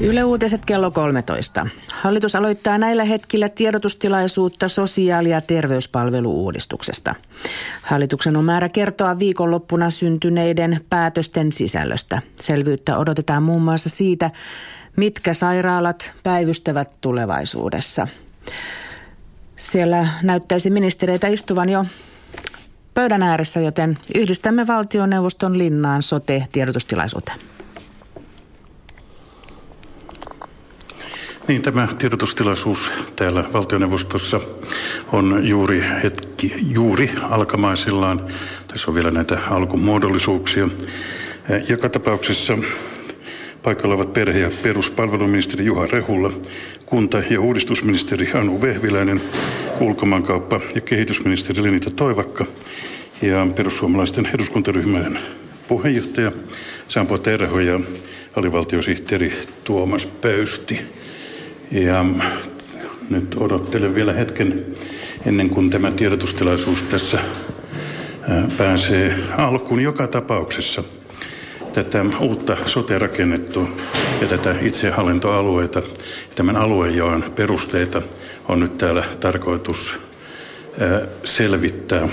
Yle Uutiset kello 13. Hallitus aloittaa näillä hetkillä tiedotustilaisuutta sosiaali- ja terveyspalveluuudistuksesta. Hallituksen on määrä kertoa viikonloppuna syntyneiden päätösten sisällöstä. Selvyyttä odotetaan muun muassa siitä, mitkä sairaalat päivystävät tulevaisuudessa. Siellä näyttäisi ministereitä istuvan jo pöydän ääressä, joten yhdistämme valtioneuvoston linnaan sote-tiedotustilaisuuteen. Niin, tämä tiedotustilaisuus täällä valtioneuvostossa on juuri hetki, juuri alkamaisillaan. Tässä on vielä näitä alkumuodollisuuksia. Joka tapauksessa paikalla ovat perhe- ja peruspalveluministeri Juha Rehula, kunta- ja uudistusministeri Anu Vehviläinen, ulkomaankauppa- ja kehitysministeri Lenita Toivakka ja perussuomalaisten eduskuntaryhmän puheenjohtaja Sampo Terho ja alivaltiosihteeri Tuomas Pöysti. Ja nyt odottelen vielä hetken ennen kuin tämä tiedotustilaisuus tässä pääsee alkuun joka tapauksessa. Tätä uutta sote-rakennettua ja tätä itsehallintoalueita, tämän aluejaon perusteita on nyt täällä tarkoitus selvittää.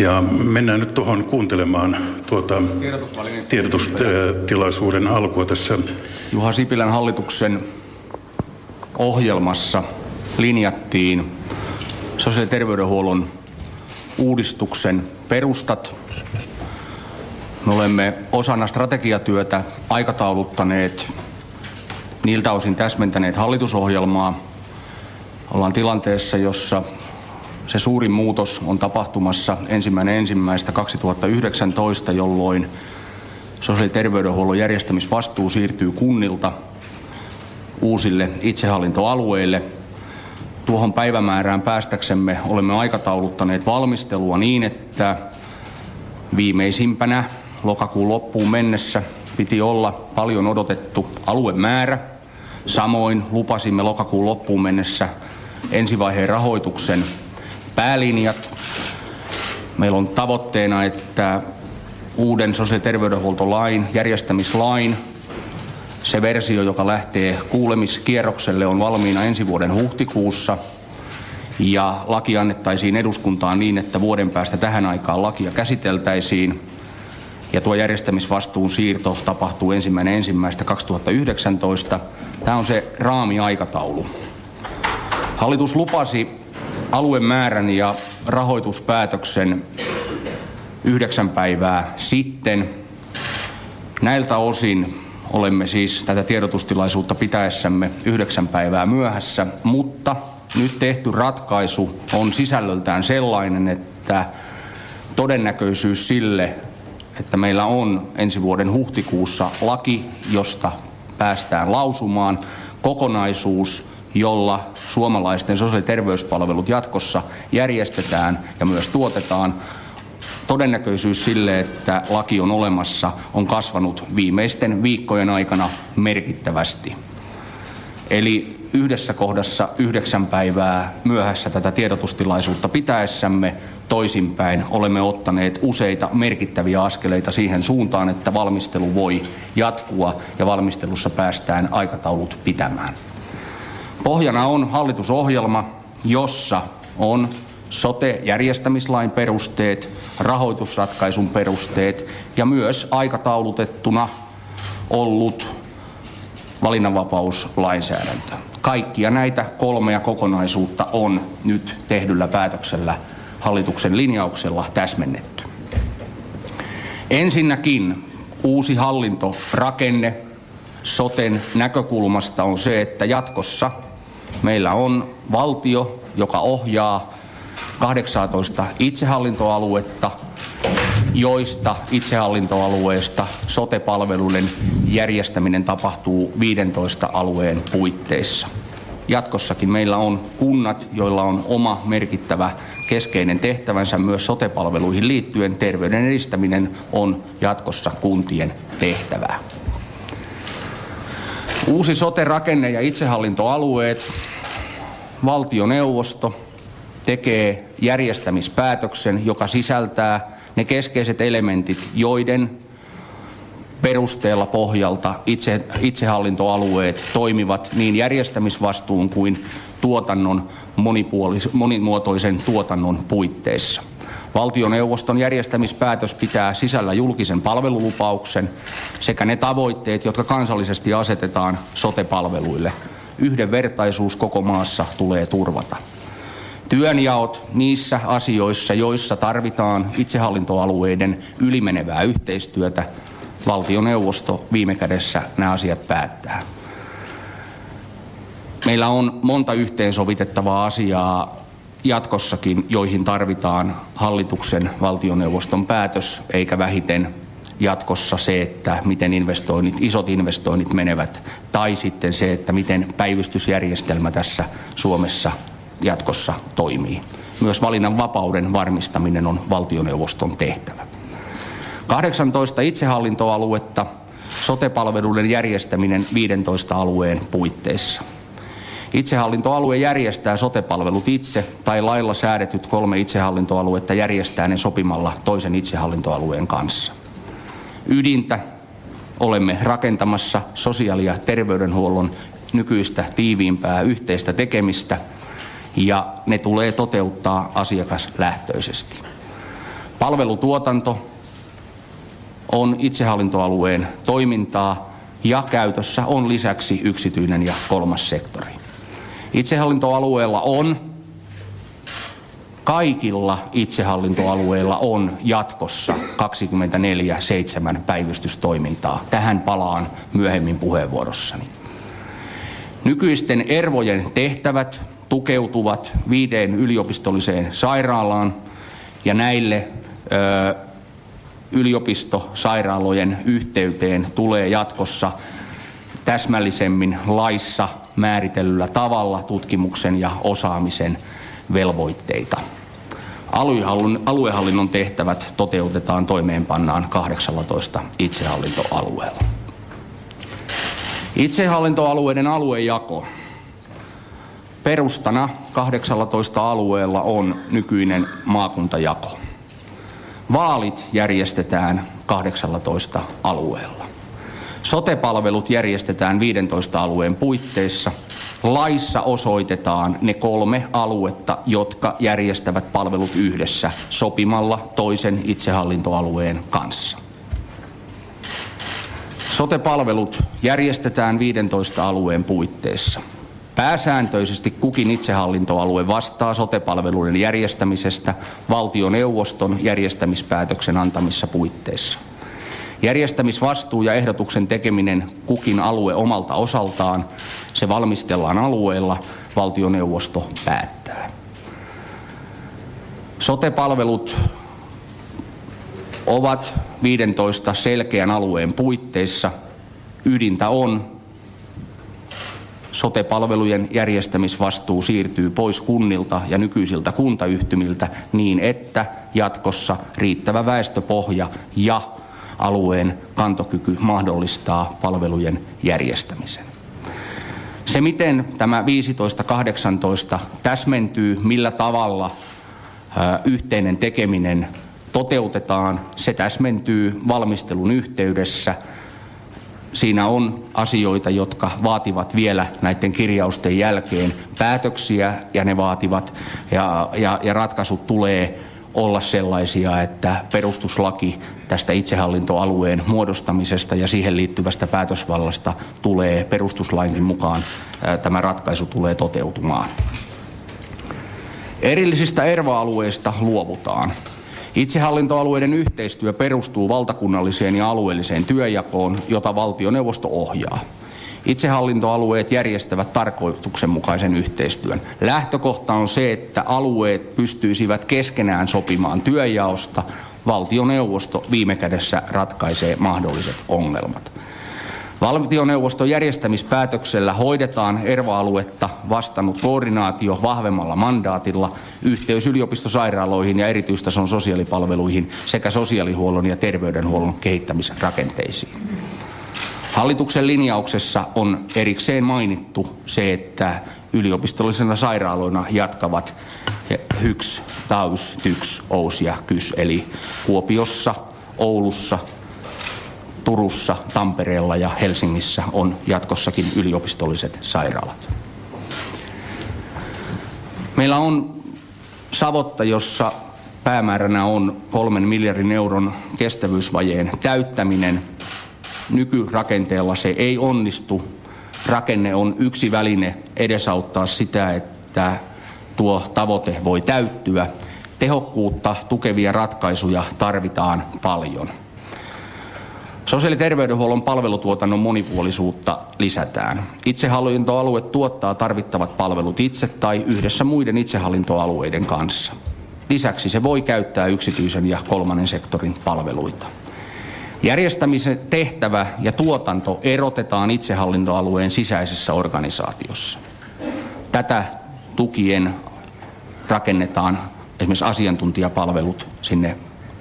Ja mennään nyt tuohon kuuntelemaan tuota tiedotustilaisuuden alkua tässä. Juha Sipilän hallituksen ohjelmassa linjattiin sosiaali- ja terveydenhuollon uudistuksen perustat. Me olemme osana strategiatyötä aikatauluttaneet, niiltä osin täsmentäneet hallitusohjelmaa. Ollaan tilanteessa, jossa se suurin muutos on tapahtumassa ensimmäinen ensimmäistä 2019, jolloin sosiaali- ja terveydenhuollon järjestämisvastuu siirtyy kunnilta – uusille itsehallintoalueille. Tuohon päivämäärään päästäksemme olemme aikatauluttaneet valmistelua niin, että viimeisimpänä lokakuun loppuun mennessä piti olla paljon odotettu aluemäärä. Samoin lupasimme lokakuun loppuun mennessä ensivaiheen rahoituksen päälinjat. Meillä on tavoitteena, että uuden sosiaali- ja terveydenhuoltolain, järjestämislain se versio, joka lähtee kuulemiskierrokselle, on valmiina ensi vuoden huhtikuussa. Ja laki annettaisiin eduskuntaan niin, että vuoden päästä tähän aikaan lakia käsiteltäisiin. Ja tuo järjestämisvastuun siirto tapahtuu ensimmäinen ensimmäistä 2019. Tämä on se raamiaikataulu. Hallitus lupasi aluemäärän ja rahoituspäätöksen yhdeksän päivää sitten. Näiltä osin Olemme siis tätä tiedotustilaisuutta pitäessämme yhdeksän päivää myöhässä, mutta nyt tehty ratkaisu on sisällöltään sellainen, että todennäköisyys sille, että meillä on ensi vuoden huhtikuussa laki, josta päästään lausumaan, kokonaisuus, jolla suomalaisten sosiaali- ja terveyspalvelut jatkossa järjestetään ja myös tuotetaan, todennäköisyys sille, että laki on olemassa, on kasvanut viimeisten viikkojen aikana merkittävästi. Eli yhdessä kohdassa yhdeksän päivää myöhässä tätä tiedotustilaisuutta pitäessämme toisinpäin olemme ottaneet useita merkittäviä askeleita siihen suuntaan, että valmistelu voi jatkua ja valmistelussa päästään aikataulut pitämään. Pohjana on hallitusohjelma, jossa on sote-järjestämislain perusteet, rahoitusratkaisun perusteet ja myös aikataulutettuna ollut valinnanvapauslainsäädäntö. Kaikkia näitä kolmea kokonaisuutta on nyt tehdyllä päätöksellä hallituksen linjauksella täsmennetty. Ensinnäkin uusi hallintorakenne soten näkökulmasta on se, että jatkossa meillä on valtio, joka ohjaa 18 itsehallintoaluetta, joista itsehallintoalueesta sote-palveluiden järjestäminen tapahtuu 15 alueen puitteissa. Jatkossakin meillä on kunnat, joilla on oma merkittävä keskeinen tehtävänsä myös sotepalveluihin liittyen. Terveyden edistäminen on jatkossa kuntien tehtävää. Uusi sote-rakenne ja itsehallintoalueet, valtioneuvosto, tekee järjestämispäätöksen, joka sisältää ne keskeiset elementit, joiden perusteella pohjalta itse, itsehallintoalueet toimivat niin järjestämisvastuun kuin tuotannon monimuotoisen tuotannon puitteissa. Valtioneuvoston järjestämispäätös pitää sisällä julkisen palvelulupauksen sekä ne tavoitteet, jotka kansallisesti asetetaan sotepalveluille. Yhdenvertaisuus koko maassa tulee turvata. Työnjaot niissä asioissa, joissa tarvitaan itsehallintoalueiden ylimenevää yhteistyötä, valtioneuvosto viime kädessä nämä asiat päättää. Meillä on monta yhteensovitettavaa asiaa jatkossakin, joihin tarvitaan hallituksen valtioneuvoston päätös, eikä vähiten jatkossa se, että miten investoinnit, isot investoinnit menevät, tai sitten se, että miten päivystysjärjestelmä tässä Suomessa jatkossa toimii. Myös valinnan vapauden varmistaminen on valtioneuvoston tehtävä. 18 itsehallintoaluetta, sotepalveluiden järjestäminen 15 alueen puitteissa. Itsehallintoalue järjestää sotepalvelut itse tai lailla säädetyt kolme itsehallintoaluetta järjestää ne sopimalla toisen itsehallintoalueen kanssa. Ydintä olemme rakentamassa sosiaali- ja terveydenhuollon nykyistä tiiviimpää yhteistä tekemistä ja ne tulee toteuttaa asiakaslähtöisesti. Palvelutuotanto on itsehallintoalueen toimintaa ja käytössä on lisäksi yksityinen ja kolmas sektori. Itsehallintoalueella on, kaikilla itsehallintoalueilla on jatkossa 24-7 päivystystoimintaa. Tähän palaan myöhemmin puheenvuorossani. Nykyisten ervojen tehtävät tukeutuvat viiteen yliopistolliseen sairaalaan ja näille ö, yliopistosairaalojen yhteyteen tulee jatkossa täsmällisemmin laissa määritellyllä tavalla tutkimuksen ja osaamisen velvoitteita. Aluehallinnon tehtävät toteutetaan toimeenpannaan 18 itsehallintoalueella. Itsehallintoalueiden aluejako. Perustana 18 alueella on nykyinen maakuntajako. Vaalit järjestetään 18 alueella. Sotepalvelut järjestetään 15 alueen puitteissa. Laissa osoitetaan ne kolme aluetta, jotka järjestävät palvelut yhdessä sopimalla toisen itsehallintoalueen kanssa. Sotepalvelut järjestetään 15 alueen puitteissa. Pääsääntöisesti kukin itsehallintoalue vastaa sotepalveluiden järjestämisestä valtioneuvoston järjestämispäätöksen antamissa puitteissa. Järjestämisvastuu ja ehdotuksen tekeminen kukin alue omalta osaltaan, se valmistellaan alueella, valtioneuvosto päättää. Sotepalvelut ovat 15 selkeän alueen puitteissa. Ydintä on Sotepalvelujen järjestämisvastuu siirtyy pois kunnilta ja nykyisiltä kuntayhtymiltä niin, että jatkossa riittävä väestöpohja ja alueen kantokyky mahdollistaa palvelujen järjestämisen. Se, miten tämä 15-18 täsmentyy, millä tavalla yhteinen tekeminen toteutetaan, se täsmentyy valmistelun yhteydessä. Siinä on asioita, jotka vaativat vielä näiden kirjausten jälkeen päätöksiä ja ne vaativat ja, ja, ja ratkaisut tulee olla sellaisia, että perustuslaki tästä itsehallintoalueen muodostamisesta ja siihen liittyvästä päätösvallasta tulee perustuslainkin mukaan tämä ratkaisu tulee toteutumaan. Erillisistä erva-alueista luovutaan. Itsehallintoalueiden yhteistyö perustuu valtakunnalliseen ja alueelliseen työjakoon, jota valtioneuvosto ohjaa. Itsehallintoalueet järjestävät tarkoituksenmukaisen yhteistyön. Lähtökohta on se, että alueet pystyisivät keskenään sopimaan työjaosta. Valtioneuvosto viime kädessä ratkaisee mahdolliset ongelmat. Valtioneuvoston järjestämispäätöksellä hoidetaan ERVA-aluetta vastannut koordinaatio vahvemmalla mandaatilla, yhteys yliopistosairaaloihin ja erityistason sosiaalipalveluihin sekä sosiaalihuollon ja terveydenhuollon kehittämisrakenteisiin. Hallituksen linjauksessa on erikseen mainittu se, että yliopistollisena sairaaloina jatkavat HYKS, TAYS, TYKS, OUS ja KYS, eli Kuopiossa, Oulussa, Turussa, Tampereella ja Helsingissä on jatkossakin yliopistolliset sairaalat. Meillä on Savotta, jossa päämääränä on kolmen miljardin euron kestävyysvajeen täyttäminen. Nykyrakenteella se ei onnistu. Rakenne on yksi väline edesauttaa sitä, että tuo tavoite voi täyttyä. Tehokkuutta tukevia ratkaisuja tarvitaan paljon. Sosiaali- ja terveydenhuollon palvelutuotannon monipuolisuutta lisätään. Itsehallintoalue tuottaa tarvittavat palvelut itse tai yhdessä muiden itsehallintoalueiden kanssa. Lisäksi se voi käyttää yksityisen ja kolmannen sektorin palveluita. Järjestämisen tehtävä ja tuotanto erotetaan itsehallintoalueen sisäisessä organisaatiossa. Tätä tukien rakennetaan esimerkiksi asiantuntijapalvelut sinne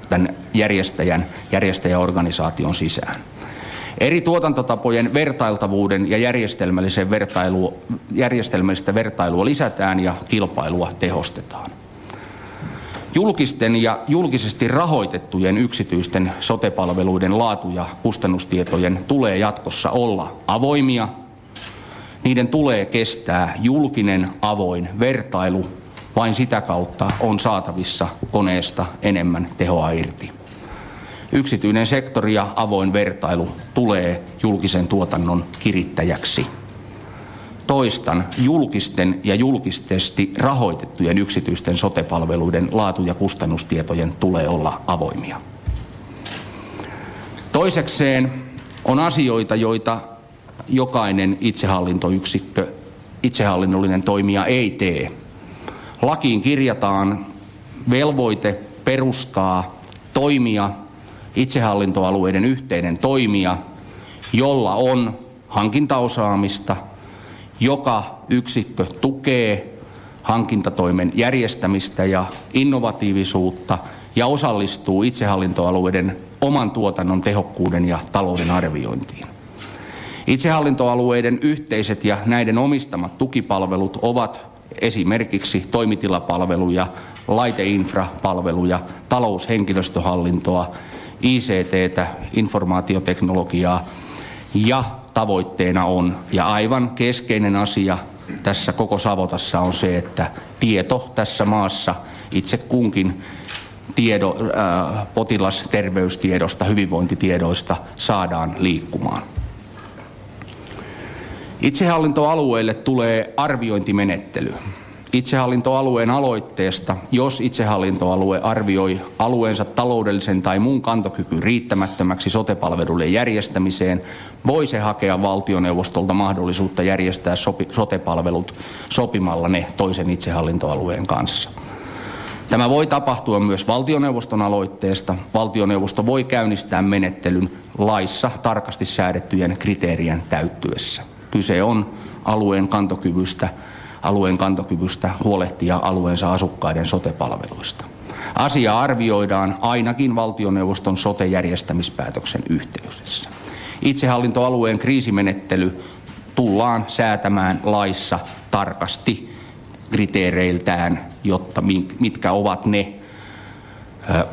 tämän järjestäjän, järjestäjäorganisaation sisään. Eri tuotantotapojen vertailtavuuden ja järjestelmällisen vertailu, järjestelmällistä vertailua lisätään ja kilpailua tehostetaan. Julkisten ja julkisesti rahoitettujen yksityisten sotepalveluiden laatu- ja kustannustietojen tulee jatkossa olla avoimia. Niiden tulee kestää julkinen avoin vertailu. Vain sitä kautta on saatavissa koneesta enemmän tehoa irti. Yksityinen sektori ja avoin vertailu tulee julkisen tuotannon kirittäjäksi. Toistan, julkisten ja julkisesti rahoitettujen yksityisten sotepalveluiden laatu- ja kustannustietojen tulee olla avoimia. Toisekseen on asioita, joita jokainen itsehallintoyksikkö, itsehallinnollinen toimija ei tee. Lakiin kirjataan velvoite perustaa toimia, itsehallintoalueiden yhteinen toimija, jolla on hankintaosaamista – joka yksikkö tukee hankintatoimen järjestämistä ja innovatiivisuutta ja osallistuu itsehallintoalueiden oman tuotannon tehokkuuden ja talouden arviointiin. Itsehallintoalueiden yhteiset ja näiden omistamat tukipalvelut ovat esimerkiksi toimitilapalveluja, laiteinfrapalveluja, taloushenkilöstöhallintoa, ICT, informaatioteknologiaa ja tavoitteena on. Ja aivan keskeinen asia tässä koko Savotassa on se, että tieto tässä maassa itse kunkin tiedo, äh, potilasterveystiedosta, hyvinvointitiedoista saadaan liikkumaan. Itsehallintoalueelle tulee arviointimenettely itsehallintoalueen aloitteesta, jos itsehallintoalue arvioi alueensa taloudellisen tai muun kantokyky riittämättömäksi sotepalveluiden järjestämiseen, voi se hakea valtioneuvostolta mahdollisuutta järjestää sopi, sotepalvelut sopimalla ne toisen itsehallintoalueen kanssa. Tämä voi tapahtua myös valtioneuvoston aloitteesta. Valtioneuvosto voi käynnistää menettelyn laissa tarkasti säädettyjen kriteerien täyttyessä. Kyse on alueen kantokyvystä alueen kantokyvystä huolehtia alueensa asukkaiden sotepalveluista. Asia arvioidaan ainakin valtioneuvoston sote-järjestämispäätöksen yhteydessä. Itsehallintoalueen kriisimenettely tullaan säätämään laissa tarkasti kriteereiltään, jotta mitkä ovat ne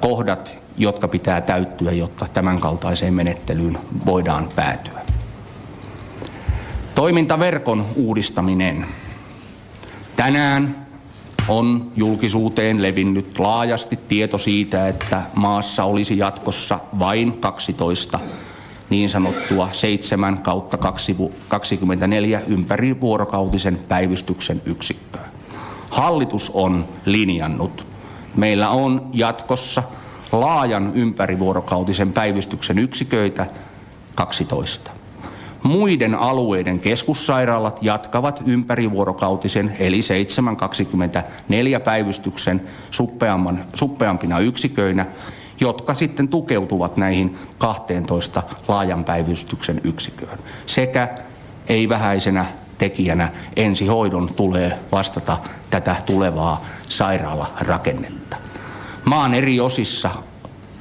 kohdat, jotka pitää täyttyä, jotta tämänkaltaiseen menettelyyn voidaan päätyä. Toimintaverkon uudistaminen Tänään on julkisuuteen levinnyt laajasti tieto siitä, että maassa olisi jatkossa vain 12 niin sanottua 7 kautta 24 ympärivuorokautisen päivystyksen yksikköä. Hallitus on linjannut. Meillä on jatkossa laajan ympärivuorokautisen päivystyksen yksiköitä 12. Muiden alueiden keskussairaalat jatkavat ympärivuorokautisen eli 724 päivystyksen suppeampina yksiköinä, jotka sitten tukeutuvat näihin 12 laajan päivystyksen yksiköön. Sekä ei vähäisenä tekijänä ensihoidon tulee vastata tätä tulevaa sairaalarakennetta. Maan eri osissa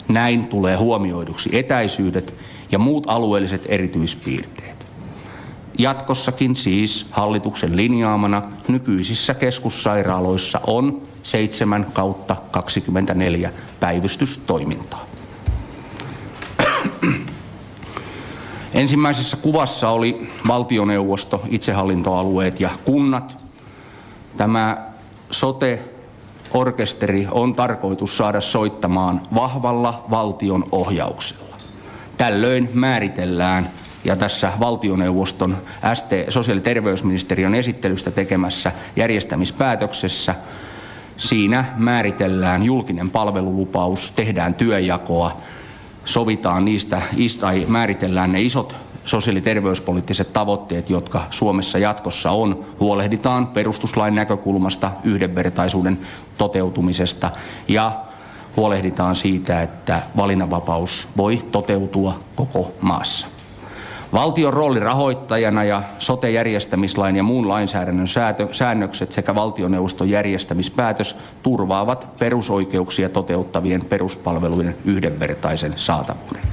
näin tulee huomioiduksi etäisyydet ja muut alueelliset erityispiirteet. Jatkossakin siis hallituksen linjaamana nykyisissä keskussairaaloissa on 7 kautta 24 päivystystoimintaa. Ensimmäisessä kuvassa oli valtioneuvosto, itsehallintoalueet ja kunnat. Tämä sote-orkesteri on tarkoitus saada soittamaan vahvalla valtion ohjauksella. Tällöin määritellään ja tässä valtioneuvoston ST, sosiaali- ja terveysministeriön esittelystä tekemässä järjestämispäätöksessä Siinä määritellään julkinen palvelulupaus, tehdään työjakoa, sovitaan niistä tai määritellään ne isot sosiaali- ja terveyspoliittiset tavoitteet, jotka Suomessa jatkossa on. Huolehditaan perustuslain näkökulmasta yhdenvertaisuuden toteutumisesta ja huolehditaan siitä, että valinnanvapaus voi toteutua koko maassa. Valtion rooli rahoittajana ja sote-järjestämislain ja muun lainsäädännön säännökset sekä valtioneuvoston järjestämispäätös turvaavat perusoikeuksia toteuttavien peruspalveluiden yhdenvertaisen saatavuuden.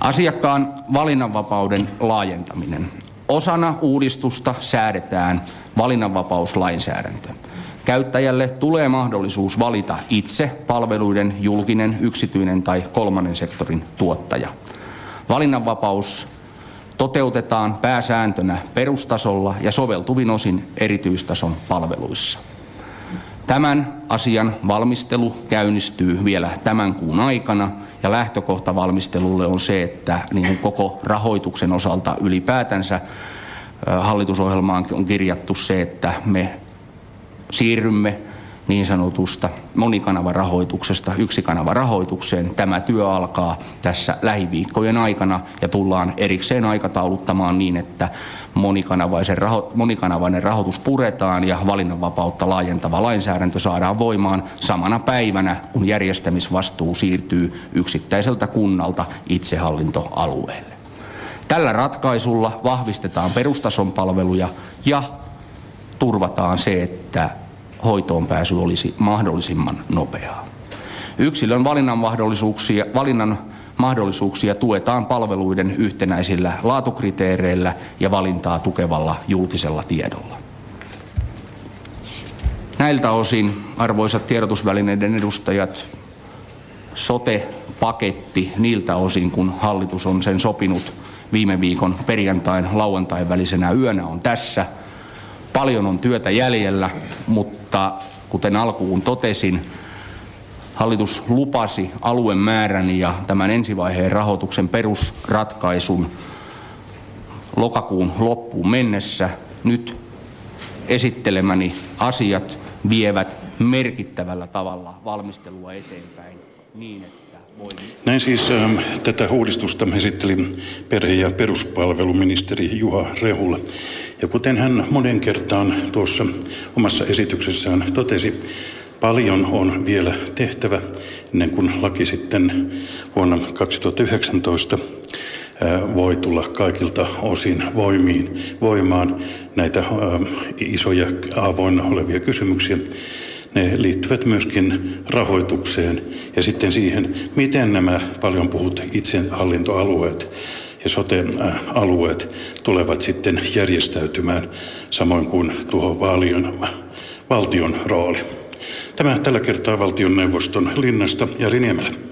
Asiakkaan valinnanvapauden laajentaminen. Osana uudistusta säädetään valinnanvapauslainsäädäntö. Käyttäjälle tulee mahdollisuus valita itse palveluiden julkinen, yksityinen tai kolmannen sektorin tuottaja – Valinnanvapaus toteutetaan pääsääntönä perustasolla ja soveltuvin osin erityistason palveluissa. Tämän asian valmistelu käynnistyy vielä tämän kuun aikana ja lähtökohta valmistelulle on se, että niin koko rahoituksen osalta ylipäätänsä hallitusohjelmaan on kirjattu se, että me siirrymme niin sanotusta monikanavarahoituksesta yksikanavarahoitukseen. Tämä työ alkaa tässä lähiviikkojen aikana ja tullaan erikseen aikatauluttamaan niin, että monikanavaisen raho- monikanavainen rahoitus puretaan ja valinnanvapautta laajentava lainsäädäntö saadaan voimaan samana päivänä, kun järjestämisvastuu siirtyy yksittäiseltä kunnalta itsehallintoalueelle. Tällä ratkaisulla vahvistetaan perustason palveluja ja turvataan se, että hoitoon pääsy olisi mahdollisimman nopeaa. Yksilön valinnan mahdollisuuksia, valinnan mahdollisuuksia tuetaan palveluiden yhtenäisillä laatukriteereillä ja valintaa tukevalla julkisella tiedolla. Näiltä osin, arvoisat tiedotusvälineiden edustajat, sote-paketti niiltä osin, kun hallitus on sen sopinut viime viikon perjantain lauantain välisenä yönä on tässä – Paljon on työtä jäljellä, mutta kuten alkuun totesin, hallitus lupasi alueen määrän ja tämän ensivaiheen rahoituksen perusratkaisun lokakuun loppuun mennessä. Nyt esittelemäni asiat vievät merkittävällä tavalla valmistelua eteenpäin niin, että näin siis äh, tätä uudistusta esitteli perhe- ja peruspalveluministeri Juha Rehula. Ja kuten hän monen kertaan tuossa omassa esityksessään totesi, paljon on vielä tehtävä ennen kuin laki sitten vuonna 2019 äh, voi tulla kaikilta osin voimiin, voimaan näitä äh, isoja avoinna olevia kysymyksiä ne liittyvät myöskin rahoitukseen ja sitten siihen, miten nämä paljon puhut itsehallintoalueet ja sote-alueet tulevat sitten järjestäytymään, samoin kuin tuohon vaalion, valtion rooli. Tämä tällä kertaa valtioneuvoston linnasta ja Liniemelä.